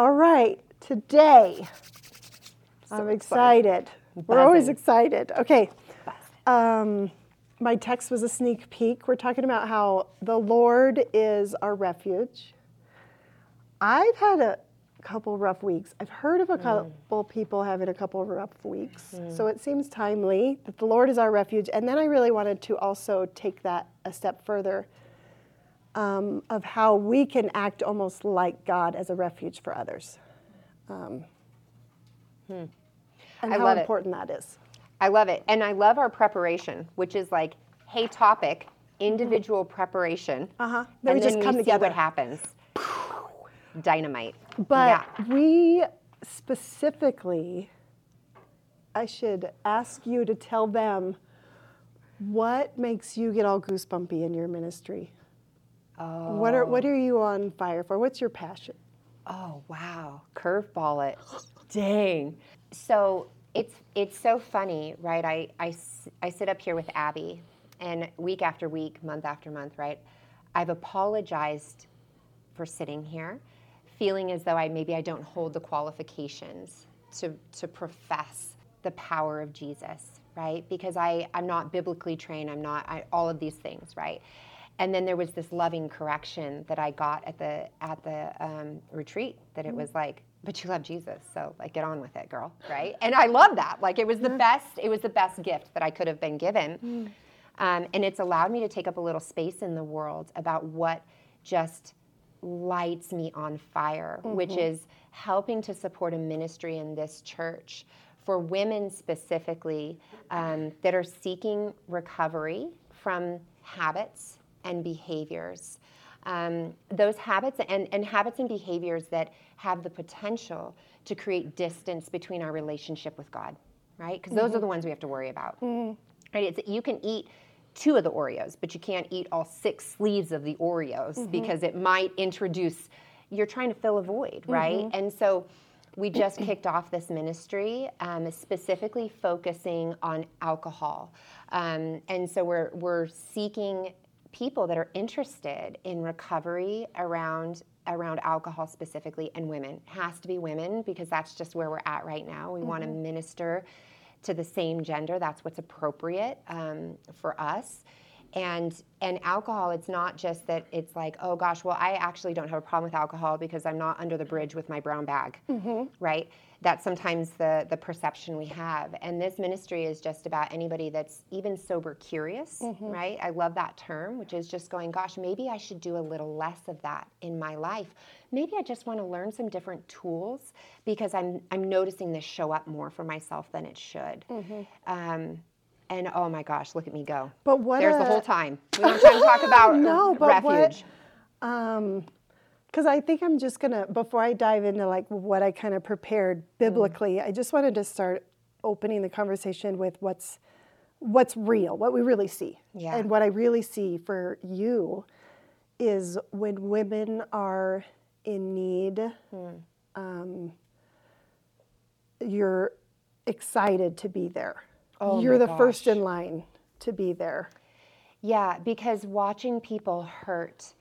All right, today I'm excited. We're always excited. Okay. Um, my text was a sneak peek. We're talking about how the Lord is our refuge. I've had a couple rough weeks. I've heard of a couple people having a couple rough weeks. So it seems timely that the Lord is our refuge. And then I really wanted to also take that a step further um, of how we can act almost like God as a refuge for others. Um, And Hmm. I how love it. important that is. I love it. And I love our preparation, which is like, hey, topic, individual preparation. Uh-huh. Then And we just then come we together. see what happens. Dynamite. But yeah. we specifically, I should ask you to tell them what makes you get all goosebumpy in your ministry. Oh, What are what oh. are you on fire for? What's your passion? oh wow. Curveball it. Dang. So it's it's so funny, right? I, I I sit up here with Abby, and week after week, month after month, right? I've apologized for sitting here, feeling as though I maybe I don't hold the qualifications to to profess the power of Jesus, right? Because I I'm not biblically trained. I'm not I, all of these things, right? And then there was this loving correction that I got at the at the um, retreat that it was like, but you love Jesus, so like get on with it, girl, right? And I love that. Like it was the best. It was the best gift that I could have been given. Um, and it's allowed me to take up a little space in the world about what just lights me on fire, which is helping to support a ministry in this church for women specifically um, that are seeking recovery from habits and behaviors. Um, those habits and, and habits and behaviors that have the potential to create distance between our relationship with God, right? Because those are the ones we have to worry about. Right? It's, you can eat two of the Oreos, but you can't eat all six sleeves of the Oreos because it might introduce, you're trying to fill a void, right? And so we just kicked off this ministry um, specifically focusing on alcohol. Um, and so we're, we're seeking people that are interested in recovery around around alcohol specifically and women. Has to be women because that's just where we're at right now. We want to minister to the same gender. That's what's appropriate um, for us. And and alcohol it's not just that it's like oh gosh well i actually don't have a problem with alcohol because i'm not under the bridge with my brown bag. Right that's sometimes the the perception we have. And this ministry is just about anybody that's even sober curious mm-hmm. right? I love that term which is just going gosh maybe i should do a little less of that in my life. Maybe i just want to learn some different tools because i'm i'm noticing this show up more for myself than it should. Mm-hmm. Um, and oh my gosh look at me go. But what there's a- the whole time. We don't time to talk about No, but what- refuge um, because I think I'm just gonna before I dive into like what I kind of prepared biblically, I just wanted to start opening the conversation with what's what's real, what we really see, Yeah. and what I really see for you is when women are in need, um, you're excited to be there. Oh you're the first in line to be there. Yeah, because watching people hurt,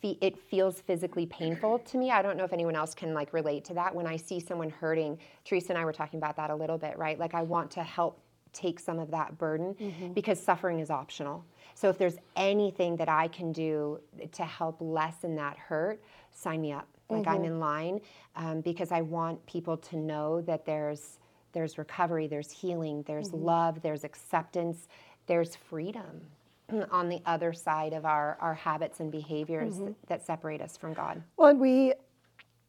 fe- it feels physically painful to me. I don't know if anyone else can like relate to that. When I see someone hurting, Teresa and I were talking about that a little bit, right? Like I want to help take some of that burden mm-hmm. because suffering is optional. So if there's anything that I can do to help lessen that hurt, sign me up. Like I'm mm-hmm. in line um, because I want people to know that there's there's recovery, there's healing, there's mm-hmm. love, there's acceptance, there's freedom on the other side of our, our habits and behaviors that, that separate us from God. Well, and we,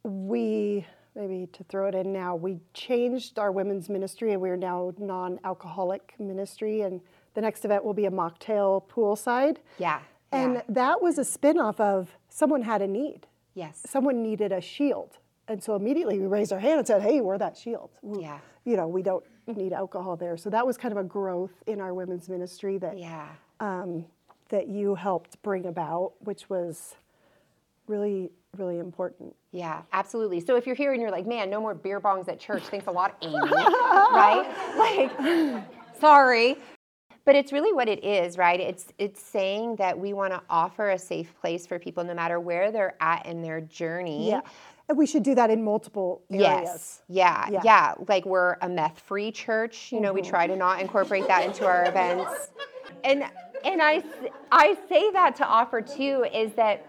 we maybe to throw it in now, we changed our women's ministry, and we're now non-alcoholic ministry. And the next event will be a mocktail poolside. Yeah. And yeah. that was a spin-off of someone had a need. yes. Someone needed a shield, and so immediately we raised our hand and said, "Hey, we're that shield." We- Yeah. You know, we don't need alcohol there. So that was kind of a growth in our women's ministry that Yeah. Um, that you helped bring about, which was really, really important. Yeah, absolutely. So if you're here and you're like, man, no more beer bongs at church, thanks a lot, Amy, right? Like, sorry. But it's really what it is, right? It's it's saying that we want to offer a safe place for people no matter where they're at in their journey. Yeah. And we should do that in multiple areas. Yes. Yeah, Yeah. yeah. Like we're a meth free church. You know, we try to not incorporate that into our events. And and I, I say that to offer too is that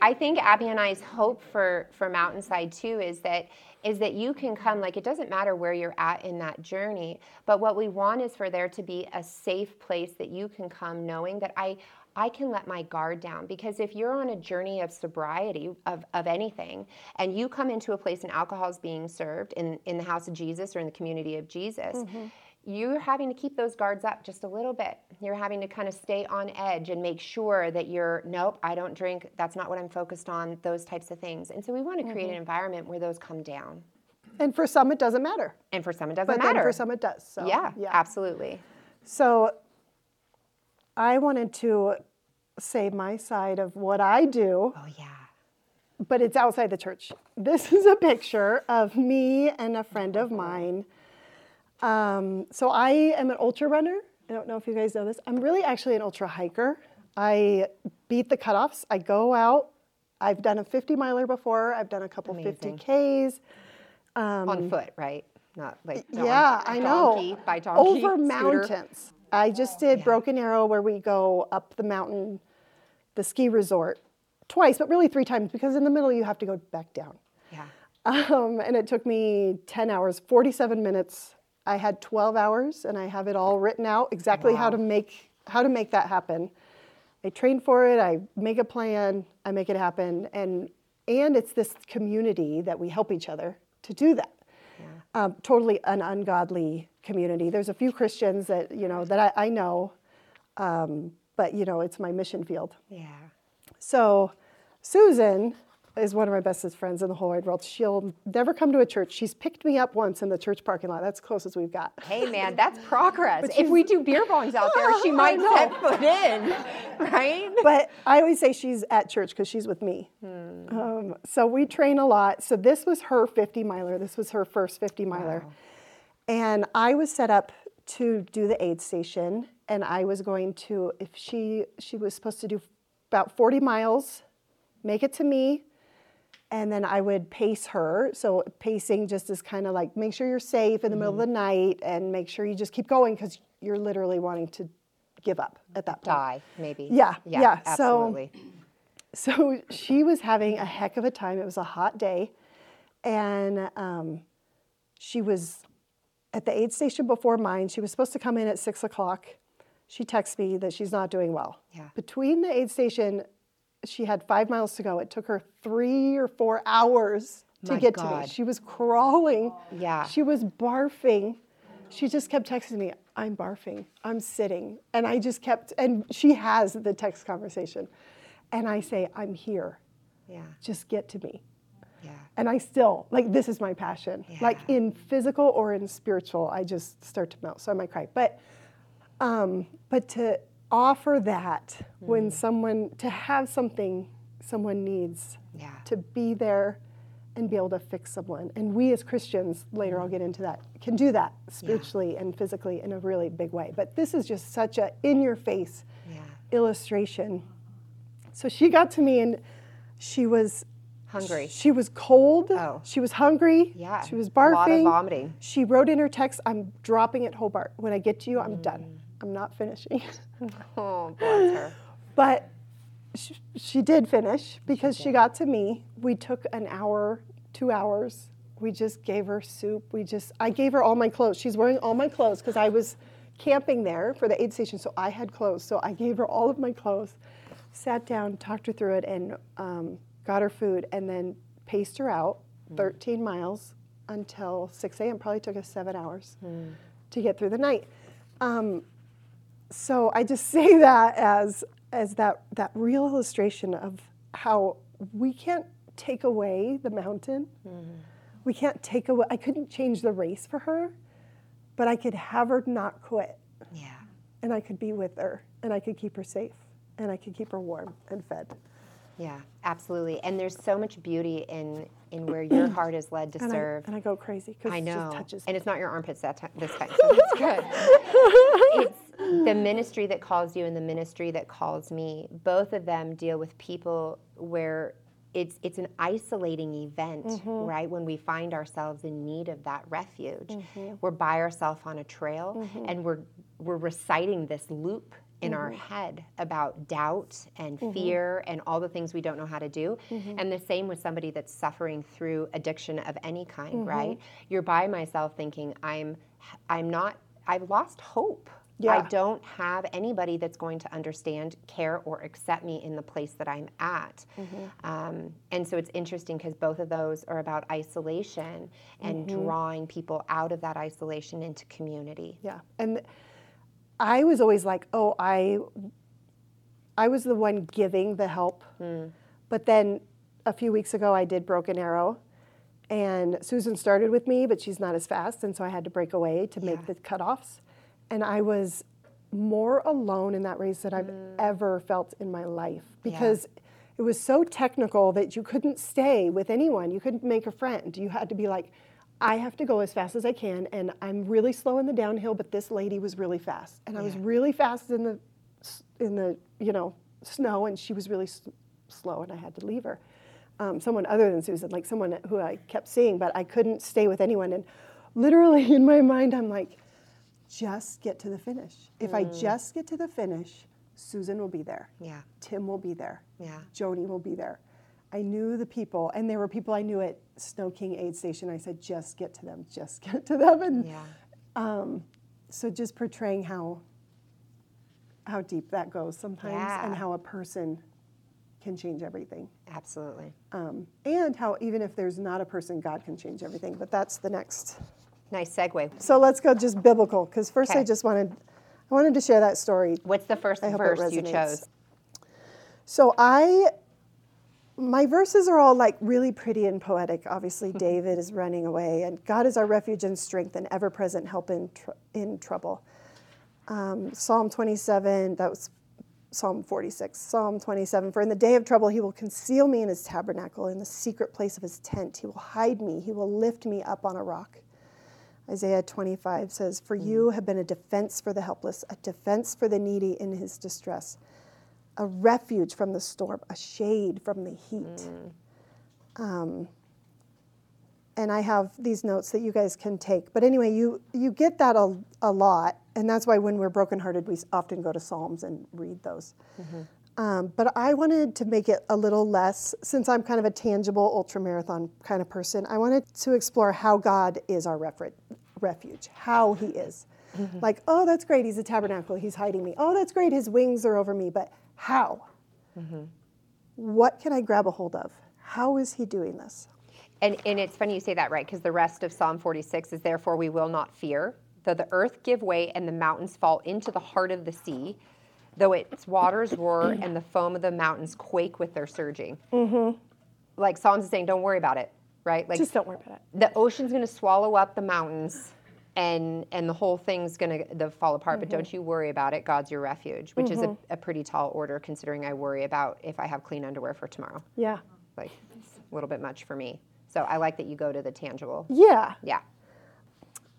I think Abby and I's hope for for Mountainside too is that is that you can come like it doesn't matter where you're at in that journey, but what we want is for there to be a safe place that you can come knowing that I I can let my guard down. Because if you're on a journey of sobriety of, of anything and you come into a place and alcohol is being served in, in the house of Jesus or in the community of Jesus, mm-hmm. You're having to keep those guards up just a little bit. You're having to kind of stay on edge and make sure that you're, nope, I don't drink. That's not what I'm focused on, those types of things. And so we want to create an mm-hmm. environment where those come down. And for some, it doesn't matter. And for some, it doesn't But matter. then for some, it does. So, yeah, absolutely. So I wanted to say my side of what I do, Oh, yeah. but it's outside the church. This is a picture of me and a friend of mine. Um, so I am an ultra runner. I don't know if you guys know this. I'm really actually an ultra hiker. I beat the cutoffs. I go out. I've done a 50 miler before. I've done a couple Amazing. 50Ks. on foot, right? Not like don- yeah, I know. donkey by donkey. Over scooter. mountains. I just did Broken Arrow where we go up the mountain, the ski resort, twice, but really three times because in the middle you have to go back down. Yeah. Um, and it took me 10 hours, 47 minutes. I had 12 hours and I have it all written out exactly how to make how to make that happen. I train for it, I make a plan, I make it happen and and it's this community that we help each other to do that. Um, totally an ungodly community. There's a few Christians that you know that I, I know, um, but you know it's my mission field. Yeah. So, Susan is one of my bestest friends in the whole wide world. She'll never come to a church. She's picked me up once in the church parking lot. That's close as we've got. Hey man, that's progress. If we do beer bongs out there, she might set foot in, right? But I always say she's at church because she's with me. Hmm. Um, so we train a lot. So this was her 50 miler. This was her first 50 miler. And I was set up to do the aid station. And I was going to, if she, she was supposed to do about 40 miles, make it to me, and then I would pace her. So pacing just is kind of like make sure you're safe in the middle of the night and make sure you just keep going because you're literally wanting to give up at that point. Die, maybe. Yeah, yeah, so- absolutely. So she was having a heck of a time. It was a hot day. And um, she was at the aid station before mine. She was supposed to come in at six o'clock. She texts me that she's not doing well. Yeah. Between the aid station, she had five miles to go. It took her three or four hours to My get to me. She was crawling. Yeah. She was barfing. She just kept texting me, I'm barfing, I'm sitting. And I just kept, and she has the text conversation. And I say, I'm here, yeah. just get to me. Yeah. And I still, like, this is my passion. Yeah. Like, in physical or in spiritual, I just start to melt. So I might cry. But, um, but to offer that Mm. when someone, to have something someone needs, Yeah. to be there and be able to fix someone. And we as Christians, later I'll get into that, can do that spiritually and physically in a really big way. But this is just such a in your face Yeah. illustration. So she got to me and she was Hungry. She was cold. Oh. She was hungry. Yeah. She was A lot of barfing. vomiting. She wrote in her text, I'm dropping at Hobart. When I get to you, I'm Mm. done. I'm not finishing. Oh, bless her. But she, she did finish because she, got to me. We took an hour, two hours. We just gave her soup. We just, I gave her all my clothes. She's wearing all my clothes because I was camping there for the aid station, so I had clothes. So I gave her all of my clothes, sat down, talked her through it, and um, got her food, and then paced her out 13 miles until 6 a.m. Probably took us seven hours to get through the night. Um, so I just say that as as that that real illustration of how we can't take away the mountain. Mm-hmm. We can't take away. I couldn't change the race for her, but I could have her not quit, Yeah. and I could be with her, and I could keep her safe, and I could keep her warm and fed. Yeah, absolutely. And there's so much beauty in in where your heart is led to And I, serve. and I go crazy because I it know. just touches. And it's not your armpits that time, this time, so that's good. it's the ministry that calls you and the ministry that calls me. Both of them deal with people where it's it's an isolating event, mm-hmm. right? When we find ourselves in need of that refuge, mm-hmm. we're by ourselves on a trail, mm-hmm. and we're we're reciting this loop in our head about doubt and fear and all the things we don't know how to do. And the same with somebody that's suffering through addiction of any kind, right? You're by myself thinking I'm I'm not I've lost hope. I don't have anybody that's going to understand, care, or accept me in the place that I'm at. Mm-hmm. Um, and so it's interesting because both of those are about isolation and mm-hmm. drawing people out of that isolation into community. Yeah. And I was always like, oh, I I was the one giving the help. Mm. But then a few weeks ago I did Broken Arrow and Susan started with me, but she's not as fast, and so I had to break away to make Yeah. the cutoffs. And I was more alone in that race than I've ever felt in my life because it was so technical that you couldn't stay with anyone. You couldn't make a friend. You had to be like, I have to go as fast as I can, and I'm really slow in the downhill, but this lady was really fast, and I was really fast in the in the you know snow, and she was really s- slow, and I had to leave her. Um, someone other than Susan, like someone who I kept seeing, but I couldn't stay with anyone. And literally in my mind, I'm like, just get to the finish. If I just get to the finish, Susan will be there. Yeah. Tim will be there. Yeah. Joni will be there. I knew the people, and there were people I knew at Snow King Aid Station. I said, just get to them, just get to them. And Yeah. so just portraying how how deep that goes sometimes and how a person can change everything. Absolutely. Um, and how even if there's not a person, God can change everything. But that's the next. Nice segue. So let's go just biblical, because first I just wanted, I wanted to share that story. What's the first I hope it verse you chose? So I, my verses are all like really pretty and poetic. Obviously, David is running away, and God is our refuge and strength and ever-present help in tr- in trouble. Um, Psalm 27. That was Psalm 46. Psalm 27. For in the day of trouble, He will conceal me in His tabernacle, in the secret place of His tent. He will hide me. He will lift me up on a rock. Isaiah 25 says, For mm. you have been a defense for the helpless, a defense for the needy in his distress, a refuge from the storm, a shade from the heat. Mm. Um, and I have these notes that you guys can take. But anyway, you, you get that a, a lot. And that's why when we're brokenhearted, we often go to Psalms and read those. Mm-hmm. Um, but I wanted to make it a little less, since I'm kind of a tangible ultramarathon kind of person, I wanted to explore how God is our refu- refuge, how He is. Like, oh, that's great, He's a tabernacle, He's hiding me. Oh, that's great, His wings are over me. But how? What can I grab a hold of? How is He doing this? And, and it's funny you say that, right? Because the rest of Psalm 46 is therefore we will not fear, though the earth give way and the mountains fall into the heart of the sea, though its waters roar and the foam of the mountains quake with their surging. Mm-hmm. Like Psalms is saying, don't worry about it, right? Like Just don't worry about it. the ocean's going to swallow up the mountains and and the whole thing's going to fall apart but don't mm-hmm. you worry about it god's your refuge which is a, mm-hmm. a pretty tall order considering i worry about if i have clean underwear for tomorrow Yeah. like it's a little bit much for me so i like that you go to the tangible Yeah. yeah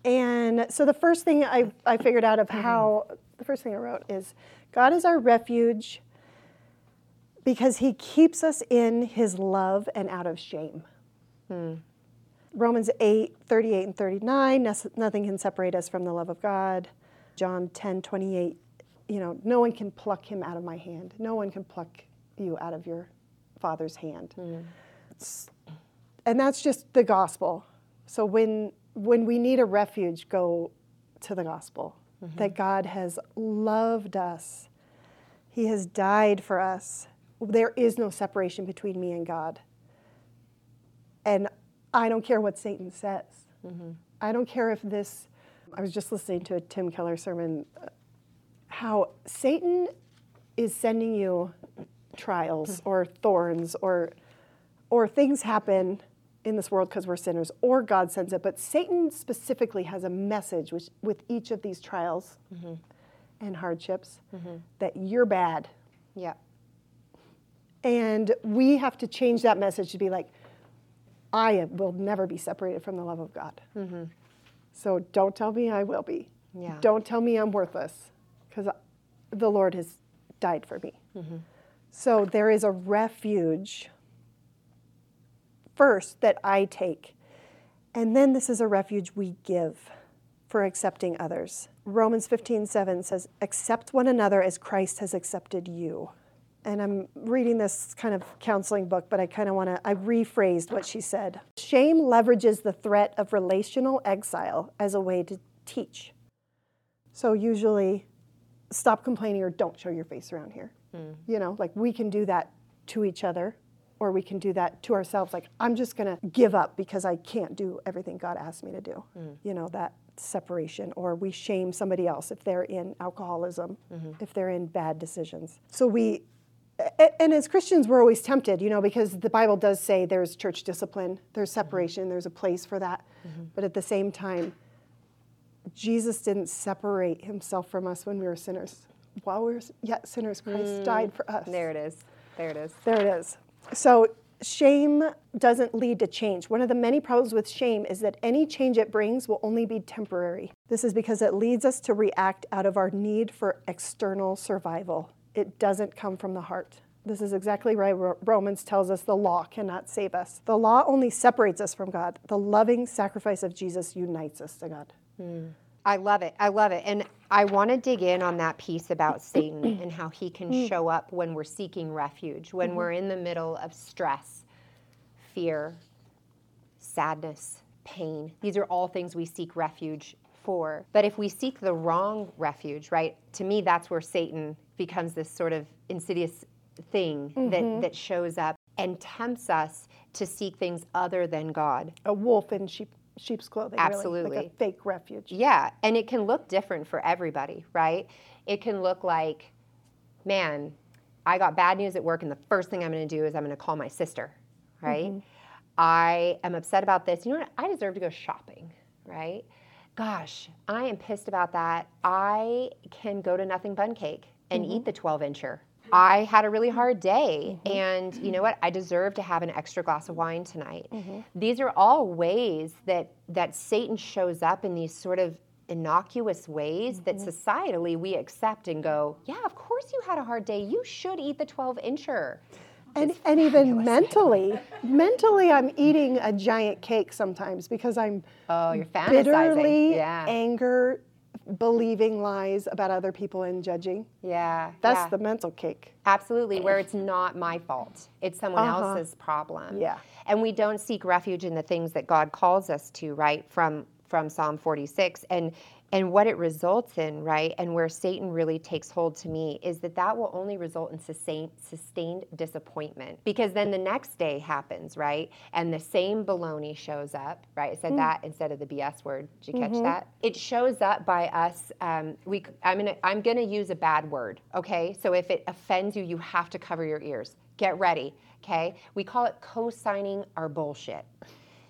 And so the first thing I, I figured out of mm-hmm. how, the first thing I wrote is God is our refuge because he keeps us in his love and out of shame. Hmm. Romans 8, 38 and 39, nothing can separate us from the love of God. John 10, 28, you know, no one can pluck him out of my hand. No one can pluck you out of your father's hand. Hmm. It's- and that's just the gospel. So when when we need a refuge, go to the gospel. Mm-hmm. That God has loved us. He has died for us. There is no separation between me and God. And I don't care what Satan says. Mm-hmm. I don't care if this. I was just listening to a Tim Keller sermon. uh, How Satan is sending you trials hmm. or thorns or or things happen in this world because we're sinners, or God sends it. But Satan specifically has a message which, with each of these trials mm-hmm. And hardships mm-hmm. that you're bad. yeah And we have to change that message to be like, I will never be separated from the love of God. Mm-hmm. So don't tell me I will be. Yeah. Don't tell me I'm worthless because the Lord has died for me. Mm-hmm. So there is a refuge first that I take. And then this is a refuge we give for accepting others. Romans 15, 7 says, Accept one another as Christ has accepted you. And I'm reading this kind of counseling book, but I kind of want to, I rephrased what she said. Shame leverages the threat of relational exile as a way to teach. So usually, stop complaining or don't show your face around here. Hmm. You know, like we can do that to each other or we can do that to ourselves. Like, I'm just going to give up because I can't do everything God asked me to do. Hmm. You know, that separation. Or we shame somebody else if they're in alcoholism, mm-hmm. if they're in bad decisions. So we, and as Christians, we're always tempted, you know, because the Bible does say there's church discipline, there's mm-hmm. separation, there's a place for that. Mm-hmm. But at the same time, Jesus didn't separate himself from us when we were sinners. While we were yet sinners, Christ mm. died for us. There it is. There it is. There it is. So shame doesn't lead to change. One of the many problems with shame is that any change it brings will only be temporary. This is because it leads us to react out of our need for external survival. It doesn't come from the heart. This is exactly why Romans tells us the law cannot save us. The law only separates us from God. The loving sacrifice of Jesus unites us to God. Hmm. I love it. I love it. And I want to dig in on that piece about Satan and how he can mm. show up when we're seeking refuge, when mm-hmm. we're in the middle of stress, fear, sadness, pain. These are all things we seek refuge for. But if we seek the wrong refuge, right? To me that's where Satan becomes this sort of insidious thing that mm-hmm. that shows up and tempts us to seek things other than God. A wolf in sheep, sheep's clothing, really, like Absolutely. a fake refuge. Yeah, and it can look different for everybody, right? It can look like, man, I got bad news at work, and the first thing I'm going to do is I'm going to call my sister, right? Mm-hmm. I am upset about this. You know what? I deserve to go shopping, right? Gosh, I am pissed about that. I can go to Nothing Bundt Cake and eat mm-hmm. the 12 incher. I had a really hard day, mm-hmm. and you know what? I deserve to have an extra glass of wine tonight. Mm-hmm. These are all ways that that Satan shows up in these sort of innocuous ways that mm-hmm. societally we accept and go, yeah, of course you had a hard day. You should eat the 12 incher. And, and even mentally, mentally, I'm eating a giant cake sometimes because I'm Oh, you're fantasizing. bitterly yeah. anger, believing lies about other people and judging. yeah. That's yeah. the mental cake. Absolutely, where it's not my fault. It's someone Uh-huh. else's problem. Yeah. And we don't seek refuge in the things that God calls us to, right? From from Psalm 46 and and what it results in, right? And where Satan really takes hold to me is that that will only result in sustained sustained disappointment because then the next day happens, right? And the same baloney shows up, right? I said that instead of the BS word. Did you catch that? It shows up by us. Um, we I'm gonna I'm gonna use a bad word, okay? So if it offends you, you have to cover your ears. Get ready, okay? We call it co-signing our bullshit.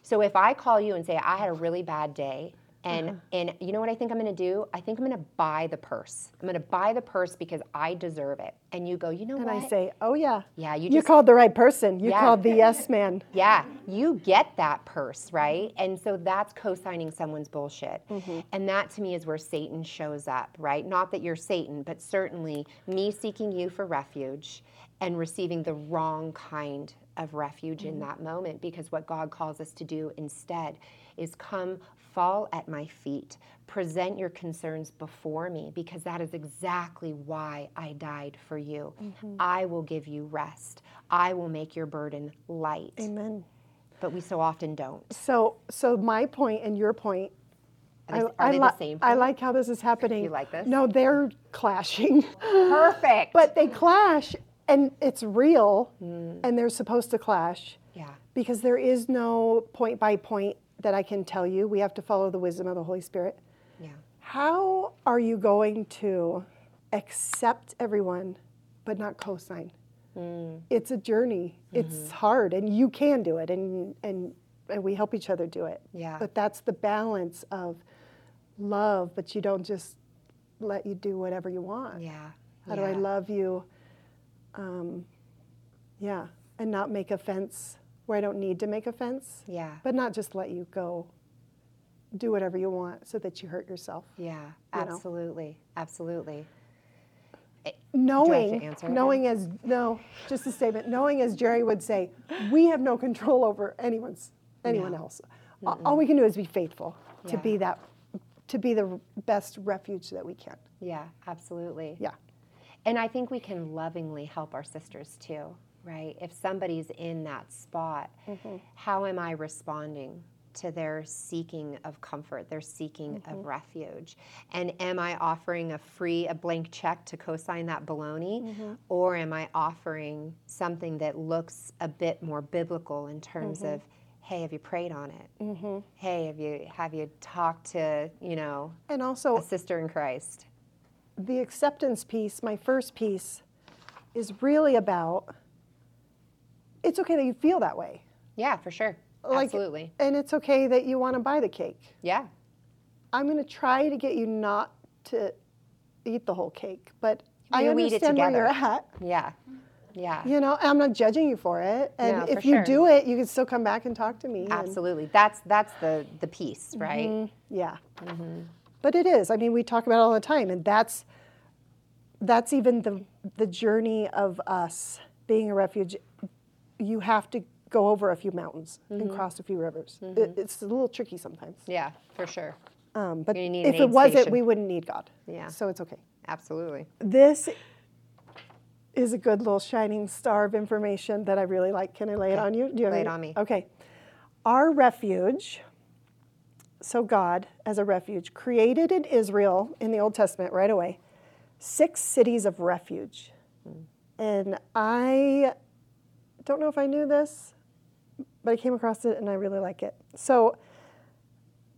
So if I call you and say I had a really bad day, and uh-huh. and you know what I think I'm going to do? I think I'm going to buy the purse. I'm going to buy the purse because I deserve it. And you go, you know And what? And I say, oh, yeah. Yeah, you You called the right person. You Yeah. called the yes man. yeah, you get that purse, right? And so that's co-signing someone's bullshit. Mm-hmm. And that to me is where Satan shows up, right? Not that you're Satan, but certainly me seeking you for refuge and receiving the wrong kind of refuge in mm-hmm. that moment because what God calls us to do instead is come fall at my feet, present your concerns before me because that is exactly why I died for you. Mm-hmm. I will give you rest. I will make your burden light. Amen. But we so often don't. So, so my point and your point. Are they- are I, they the same I like how this is happening. You like this? No, they're clashing. Perfect. but they clash, and it's real, Hmm. and they're supposed to clash. yeah. because there is no point by point that I can tell you. We have to follow the wisdom of the Holy Spirit. Yeah. How are you going to accept everyone but not co-sign? Hmm. It's a journey. Mm-hmm. It's hard and you can do it and and and we help each other do it. Yeah. But that's the balance of love, but you don't just let you do whatever you want. Yeah. How do I love you? Um, yeah, and not make offense where I don't need to make offense, Yeah. but not just let you go do whatever you want so that you hurt yourself. Yeah. you know? Absolutely. Absolutely. knowing, it knowing as no, just a statement. Knowing as Jerry would say, we have no control over anyone's anyone No. else. A- All we can do is be faithful to be that, to be the best refuge that we can. Yeah, absolutely. Yeah. And I think we can lovingly help our sisters too, right? If somebody's in that spot, Mm-hmm. how am I responding to their seeking of comfort, their seeking Mm-hmm. of refuge? And am I offering a free, a blank check to co sign that baloney? Mm-hmm. Or am I offering something that looks a bit more biblical in terms Mm-hmm. of, hey, have you prayed on it? Hey, have you have you talked to, you know, And also a sister in Christ? The acceptance piece, my first piece, is really about it's okay that you feel that way. Yeah, for sure. Like, Absolutely. And it's okay that you want to buy the cake. Yeah. I'm going to try to get you not to eat the whole cake, but I Maybe understand where you're at. Yeah. Yeah. You know, I'm not judging you for it. And No, if you sure. do it, you can still come back and talk to me. and- Absolutely. That's that's the the piece, right? Mm, yeah. Mm-hmm. But it is. I mean, we talk about it all the time, and that's that's even the the journey of us being a refuge. You have to go over a few mountains and Mm-hmm. cross a few rivers. It, it's a little tricky sometimes. Yeah, for sure. Um, but You need an if it wasn't, station. we wouldn't need God. Yeah. So it's okay. Absolutely. This is a good little shining star of information that I really like. Can I lay it on you? Do you Lay it on me. Okay. Our refuge, so God as a refuge, created in Israel in the Old Testament right away six cities of refuge. And I don't know if I knew this, but I came across it and I really like it. So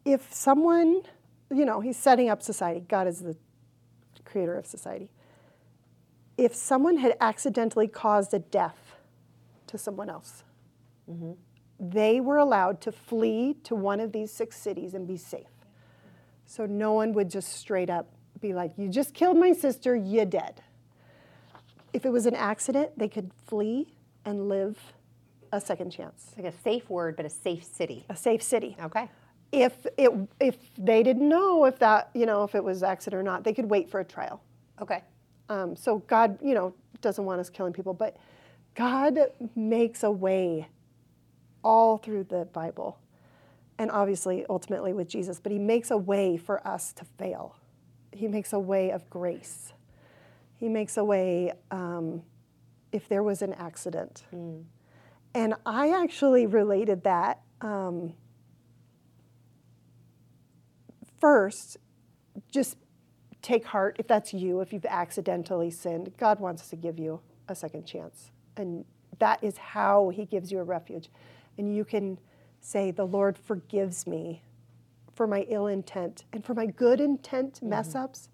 if someone, you know, he's setting up society, God is the creator of society. If someone had accidentally caused a death to someone else, mm-hmm. They were allowed to flee to one of these six cities and be safe. So no one would just straight up be like, You just killed my sister, you dead. If it was an accident, they could flee and live a second chance, It's like a safe word, but a safe city. a safe city. Okay. If it if they didn't know if that you know if it was accident or not, they could wait for a trial. Okay. Um, so God, you know, doesn't want us killing people, but God makes a way all through the Bible, and obviously, ultimately with Jesus. But He makes a way for us to fail. He makes a way of grace. He makes a way um, if there was an accident. And I actually related that um, first, just take heart if that's you, if you've accidentally sinned. God wants to give you a second chance. And that is how He gives you a refuge. And you can say, The Lord forgives me for my ill intent and for my good intent mm-hmm. mess ups.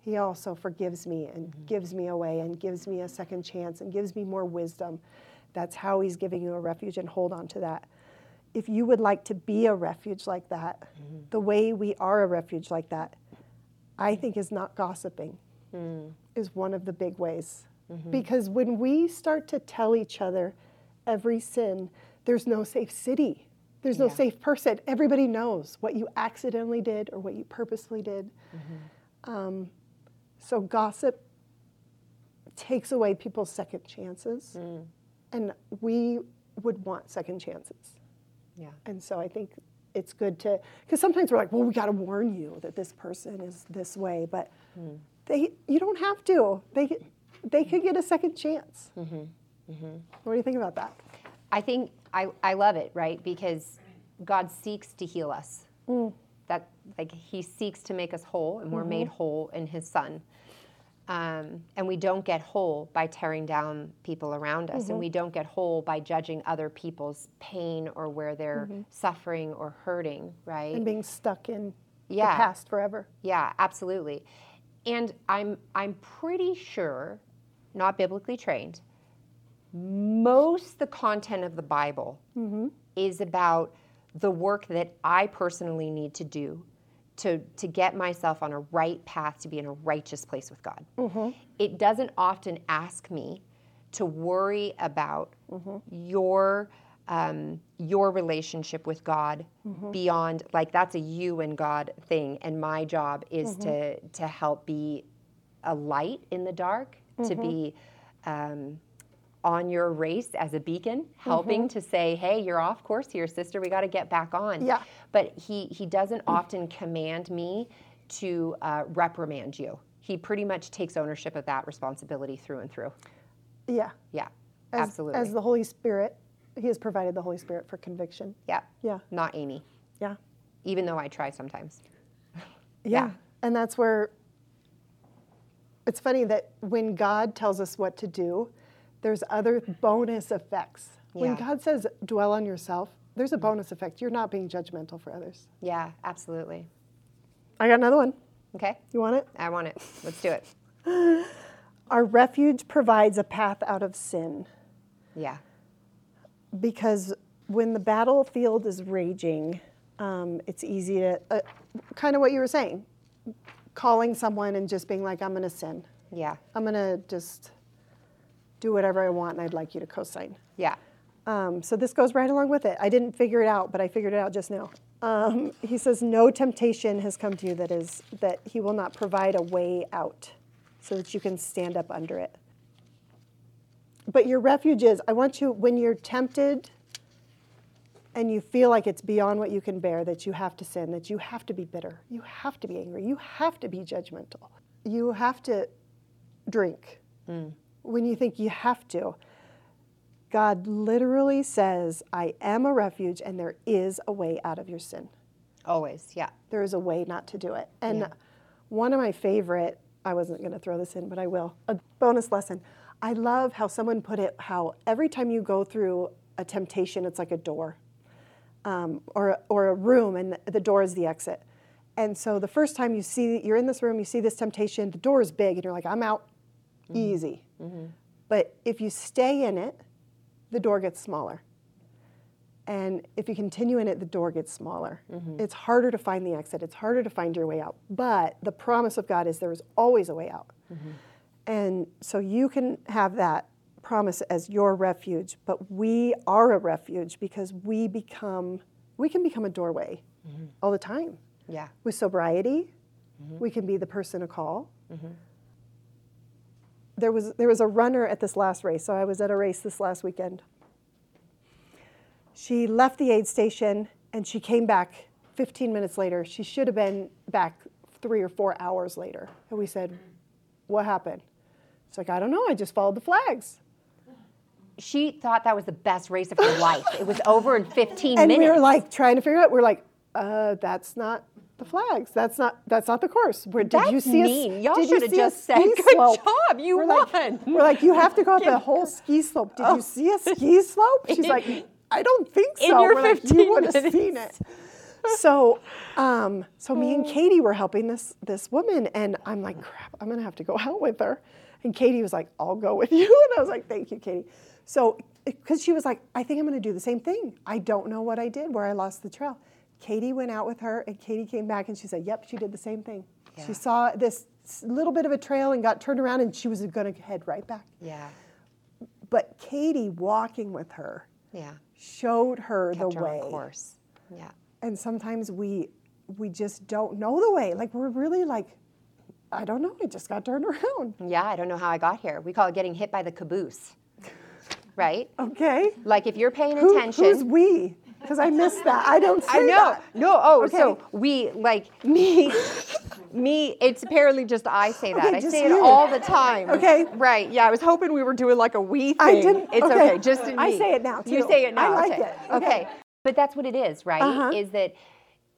He also forgives me and mm-hmm. gives me away and gives me a second chance and gives me more wisdom. That's how He's giving you a refuge, and hold on to that. If you would like to be a refuge like that, mm-hmm. the way we are a refuge like that, I think is not gossiping, mm. is one of the big ways. Because when we start to tell each other every sin, there's no safe city. There's no Yeah. safe person. Everybody knows what you accidentally did or what you purposely did. Mm-hmm. Um, so gossip takes away people's second chances. Mm. And we would want second chances. Yeah. And so I think it's good to, because sometimes we're like, well, we got to warn you that this person is this way, but mm. they, you don't have to. They, they could get a second chance. Mm-hmm. Mm-hmm. What do you think about that? I think I, I love it, right? Because God seeks to heal us. Mm. That like He seeks to make us whole, and we're made mm-hmm. whole in His Son. Um, and we don't get whole by tearing down people around us, and mm-hmm. we don't get whole by judging other people's pain or where they're mm-hmm. suffering or hurting, right? And being stuck in Yeah. the past forever. Yeah, absolutely. And I'm I'm pretty sure, not biblically trained, most the content of the Bible mm-hmm. is about the work that I personally need to do to to get myself on a right path to be in a righteous place with God. Mm-hmm. It doesn't often ask me to worry about mm-hmm. your um, your relationship with God beyond like that's a you and God thing, and my job is to to help be a light in the dark, to be um, on your race as a beacon, helping to say, "Hey, you're off course here, sister. We got to get back on." Yeah. But he he doesn't often command me to uh, reprimand you. He pretty much takes ownership of that responsibility through and through. Yeah. Yeah, As, absolutely. As the Holy Spirit, He has provided the Holy Spirit for conviction. yeah, Yeah. not Amy. Yeah. Even though I try sometimes. Yeah. And that's where it's funny that when God tells us what to do, there's other bonus effects. When God says dwell on yourself, there's a bonus effect. You're not being judgmental for others. Yeah, absolutely. I got another one. Okay, You want it? I want it. Let's do it. Our refuge provides a path out of sin Yeah, because when the battlefield is raging, um, it's easy to, uh, kind of what you were saying, calling someone and just being like, I'm going to sin. yeah, I'm going to just do whatever I want and I'd like you to co-sign. yeah. Um, so this goes right along with it. I didn't figure it out, but I figured it out just now. Um, he says, "No temptation has come to you that is that he will not provide a way out, so that you can stand up under it." But your refuge is. I want you when you're tempted, and you feel like it's beyond what you can bear, that you have to sin, that you have to be bitter, you have to be angry, you have to be judgmental, you have to drink. When you think you have to, God literally says, I am a refuge and there is a way out of your sin. Always, yeah. There is a way not to do it. And Yeah. one of my favorite, I wasn't going to throw this in, but I will, a bonus lesson. I love how someone put it how every time you go through a temptation, it's like a door um, or, or a room, and the door is the exit. And so the first time you see, you're in this room, you see this temptation, the door is big, and you're like, I'm out, easy. Mm-hmm. But if you stay in it, the door gets smaller. And if you continue in it, the door gets smaller. Mm-hmm. It's harder to find the exit, it's harder to find your way out. But the promise of God is there is always a way out. Mm-hmm. And so you can have that promise as your refuge, but we are a refuge because we become we can become a doorway all the time. Yeah. With sobriety, we can be the person to call. There was there was a runner at this last race. So I was at a race this last weekend. She left the aid station and she came back 15 minutes later. She should have been back three or four hours later. And we said, "What happened?" She's like, "I don't know. I just followed the flags." She thought that was the best race of her life. It was over in 15 and minutes. And we were like trying to figure out. We're like, uh, "That's not the flags. That's not. That's not the course. Where did you see mean. a? Y'all did you shoulda see a just said, ski "Good slope?" job, you we're like, won. we're like, you have to go up the whole ski slope. Did you see a ski slope? She's like, I don't think so. In your we're like, you would have seen it. So, um, so me and Katie were helping this this woman, and I'm like, crap, I'm gonna have to go out with her. And Katie was like, I'll go with you, and I was like, thank you, Katie. So, because she was like, I think I'm gonna do the same thing. I don't know what I did where I lost the trail. Katie went out with her, and Katie came back, and she said, Yep, she did the same thing. Yeah. She saw this little bit of a trail and got turned around, and she was gonna head right back. yeah, But Katie walking with her yeah. showed her Kept the her way course. Yeah. and sometimes we we just don't know the way like we're really like i don't know i just got turned around Yeah, I don't know how I got here. We call it getting hit by the caboose. Right? okay Like if you're paying Who- attention. who's we because i miss that i don't see that. I know. that. No, oh, so Okay. we like me me it's apparently just I say that. Okay, I say it all the time. Okay. Right. Yeah, I was hoping we were doing like a we thing. I didn't- It's okay. okay. Just in I say it now, You say it now. I like okay. it. Okay. Okay. But that's what it is, right? Uh-huh. Is that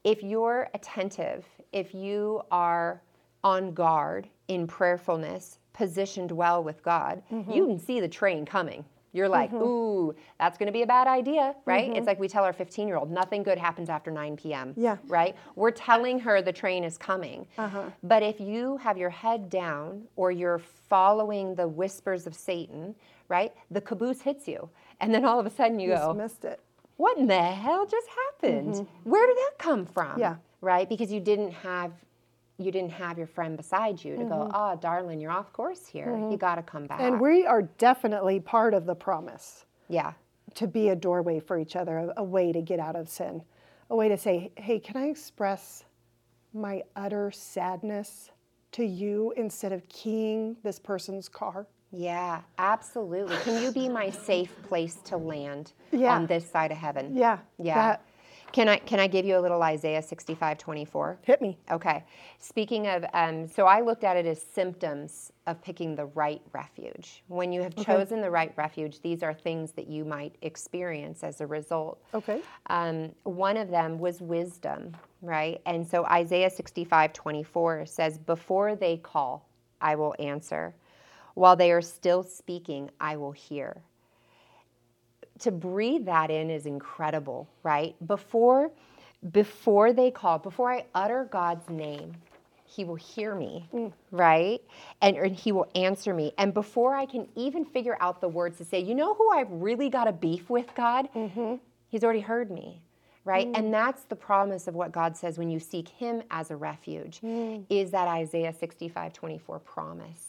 if you're attentive, if you are on guard in prayerfulness, positioned well with God, Mm-hmm. you can see the train coming. You're like, ooh, that's going to be a bad idea, right? It's like we tell our 15 year old, nothing good happens after 9 p.m. Mm-hmm. Yeah. Right? We're telling her the train is coming. Uh-huh. But if you have your head down or you're following the whispers of Satan, right? The caboose hits you. And then all of a sudden you just go, missed it what in the hell just happened? Where did that come from? Mm-hmm. Yeah. Right? Because you didn't have you didn't have your friend beside you to go, oh, darling, you're off course here. You got to come back. Mm-hmm. and we are definitely part of the promise yeah. to be a doorway for each other a, a way to get out of sin a way to say hey can i express my utter sadness to you instead of keying this person's car? Yeah, absolutely. Can you be my safe place to land Yeah. on this side of heaven? Yeah. Yeah. that- Can I can I give you a little Isaiah 65, 24? hit me. Okay. Speaking of, um, so I looked at it as symptoms of picking the right refuge. When you have chosen the right refuge, these are things that you might experience as a result. Okay. Um, one of them was wisdom, right? And so Isaiah 65, 24 says, Before they call, I will answer. While they are still speaking, I will hear to breathe that in is incredible, right? Before before they call, before I utter God's name, he will hear me, mm. right? And, and he will answer me. And before I can even figure out the words to say, you know who I've really got a beef with, God? Mm-hmm. He's already heard me, right? Mm. And that's the promise of what God says when you seek him as a refuge, mm. is that Isaiah 65, 24 promise.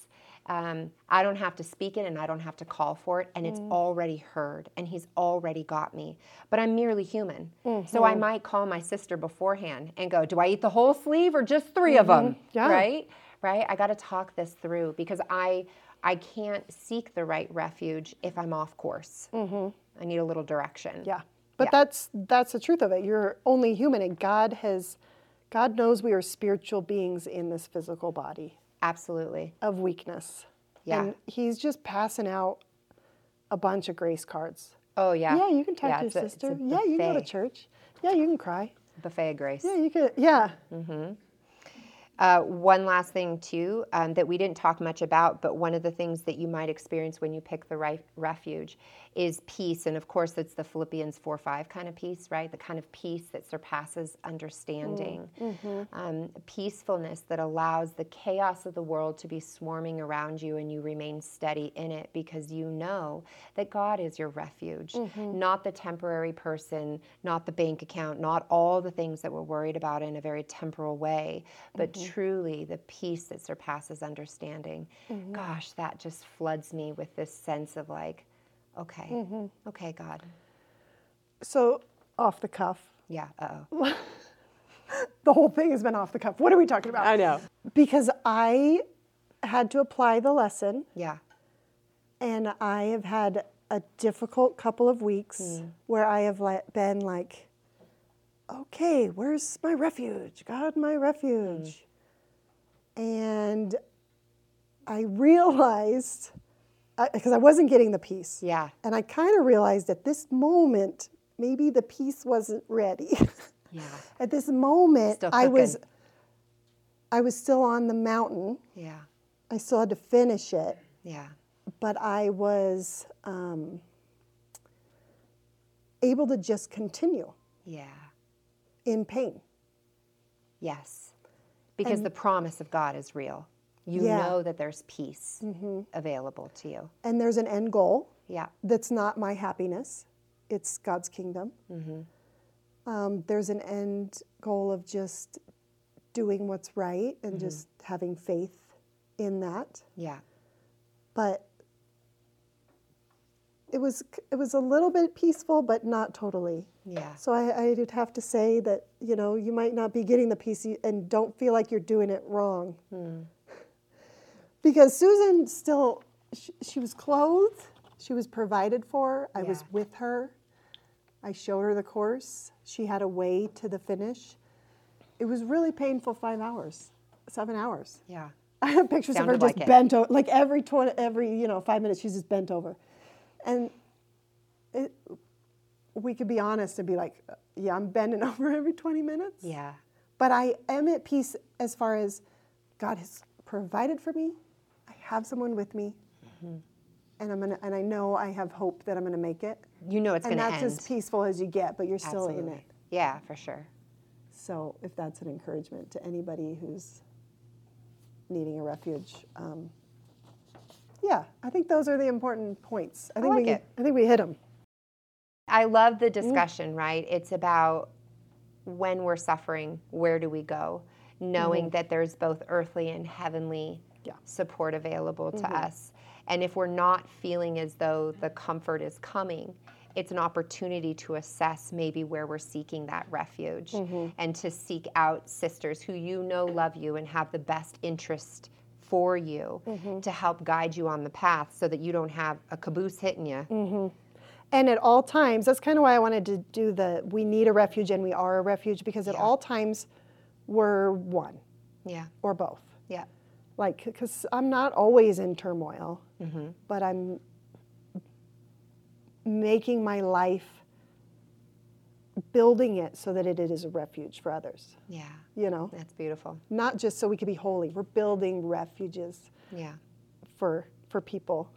Um, I don't have to speak it and I don't have to call for it, and it's mm. already heard, and He's already got me. But I'm merely human. So I mm-hmm. might call my sister beforehand and go, Do I eat the whole sleeve or just 3 of mm-hmm. them? Yeah. Right? Right? I got to talk this through because I. I can't seek the right refuge if I'm off course. Mm-hmm. I need a little direction. Yeah. But Yeah. that's that's the truth of it. You're only human and God has God knows we are spiritual beings in this physical body Absolutely. of weakness. Yeah. And he's just passing out a bunch of grace cards. Oh, yeah. Yeah, you can talk Yeah, to your a- sister. yeah, you can go to church. Yeah, you can cry. Buffet of grace. Yeah, you could. Yeah. Mm-hmm. Uh, one last thing, too, um, that we didn't talk much about, but one of the things that you might experience when you pick the right refuge is peace. And of course, it's the Philippians 4 5 kind of peace, right? The kind of peace that surpasses understanding. Um, peacefulness that allows the chaos of the world to be swarming around you and you remain steady in it because you know that God is your refuge, not the temporary person, not the bank account, not all the things that we're worried about in a very temporal way, but Mm-hmm. truly the peace that surpasses understanding. Mm-hmm. Gosh, that just floods me with this sense of like, okay, mm-hmm. okay, God. So off the cuff. Yeah, uh oh. The whole thing has been off the cuff. What are we talking about? I know. Because I had to apply the lesson Yeah, and I have had a difficult couple of weeks mm. where I have been like, okay, where's my refuge? God, my refuge. Mm. And I realized, because I, wasn't getting the peace. yeah, And I kind of realized at this moment, maybe the peace wasn't ready. yeah, at this moment, I was. I was still on the mountain. yeah, I still had to finish it yeah, but I was um, able to just continue yeah. in pain. Yes. Because the promise of God is real. You Yeah. know that there's peace mm-hmm. available to you. And there's an end goal Yeah. that's not my happiness, it's God's kingdom. Mm-hmm. Um, there's an end goal of just doing what's right and mm-hmm. just having faith in that. Yeah. But it was it was a little bit peaceful, but not totally. Yeah. So I, I did have to say that you know you might not be getting the peace and don't feel like you're doing it wrong. Hmm. because Susan still she, she was clothed, she was provided for. I was with her. I showed her the course. She had a way to the finish. It was really painful. Five hours, seven hours. Yeah. I have pictures Sounded of her just like bent over, like every twenty, every you know five minutes she's just bent over, and it, we could be honest and be like, yeah, I'm bending over every twenty minutes. Yeah. But I am at peace as far as God has provided for me. I have someone with me, Mm-hmm. and I'm gonna, and I know I have hope that I'm gonna make it. You know it's and going to And that's as peaceful as you get, but you're still in it. Yeah, for sure. So if that's an encouragement to anybody who's needing a refuge, um, yeah, I think those are the important points. I think like we, it. I think we hit them. I love the mm-hmm. discussion, right? It's about when we're suffering, where do we go? Knowing mm-hmm. that there's both earthly and heavenly Yeah. support available to mm-hmm. us. And if we're not feeling as though the comfort is coming it's an opportunity to assess maybe where we're seeking that refuge and to seek out sisters who you know love you and have the best interest for you mm-hmm. to help guide you on the path so that you don't have a caboose hitting you. Mm-hmm. And at all times, that's kind of why I wanted to do the we need a refuge and we are a refuge because at all times we're one Yeah. or both. Yeah. Like, because I'm not always in turmoil, mm-hmm. but I'm making my life, building it so that it is a refuge for others. Yeah. You know, That's beautiful. not just so we could be holy. We're building refuges Yeah. for for people.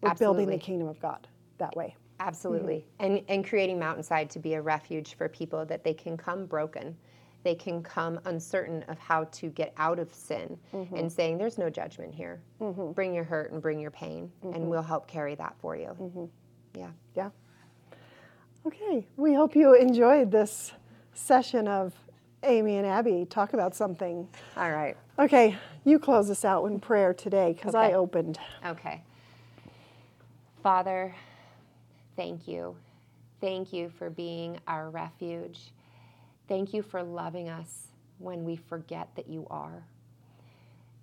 We're building the kingdom of God that way. Absolutely. Mm-hmm. And, and creating Mountainside to be a refuge for people that they can come broken. They can come uncertain of how to get out of sin mm-hmm. and saying, There's no judgment here. Mm-hmm. Bring your hurt and bring your pain, and we'll help carry that for you. Yeah. Yeah. Okay. We hope you enjoyed this session of Amy and Abby talk about something. All right. Okay, you close us out in prayer today because I opened. Okay. Father, thank you. Thank you for being our refuge. Thank you for loving us when we forget that you are.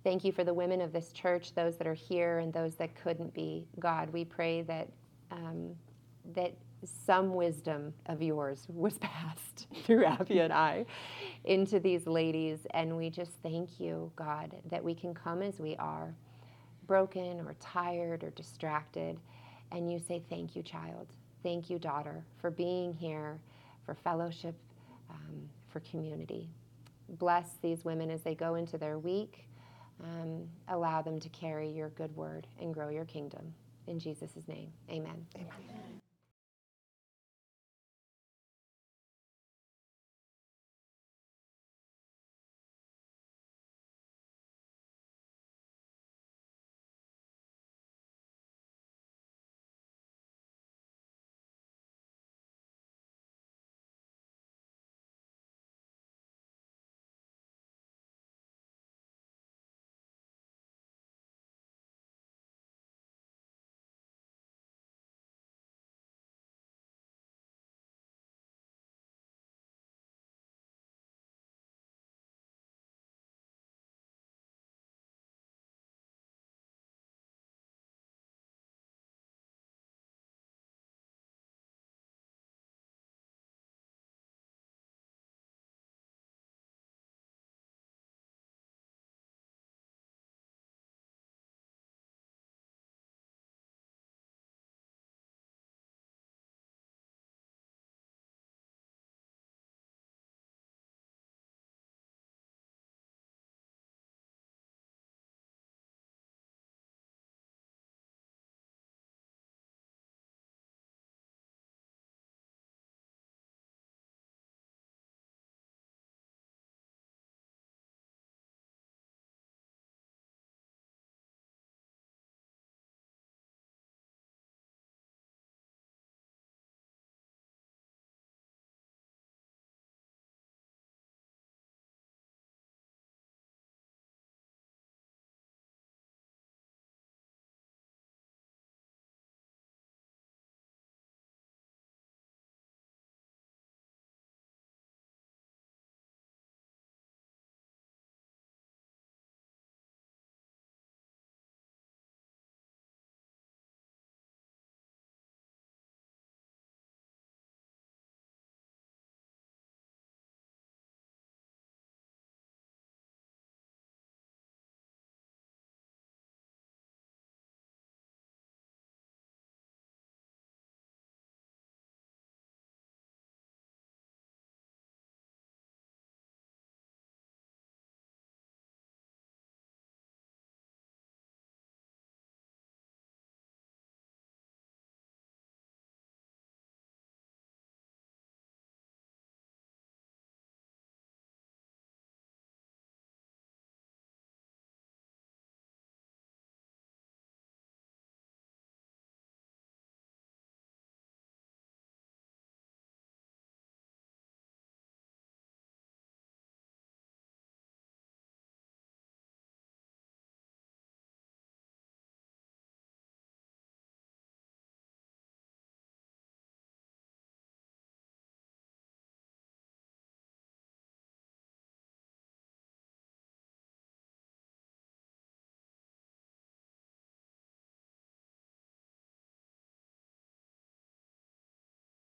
Thank you for the women of this church, those that are here and those that couldn't be. God, we pray that um, that some wisdom of yours was passed through Abby and I into these ladies, and we just thank you, God, that we can come as we are broken or tired or distracted, and you say, Thank you, child. Thank you, daughter, for being here, for fellowship, um, for community. Bless these women as they go into their week. Um, allow them to carry your good word and grow your kingdom. In Jesus' name, amen. Amen.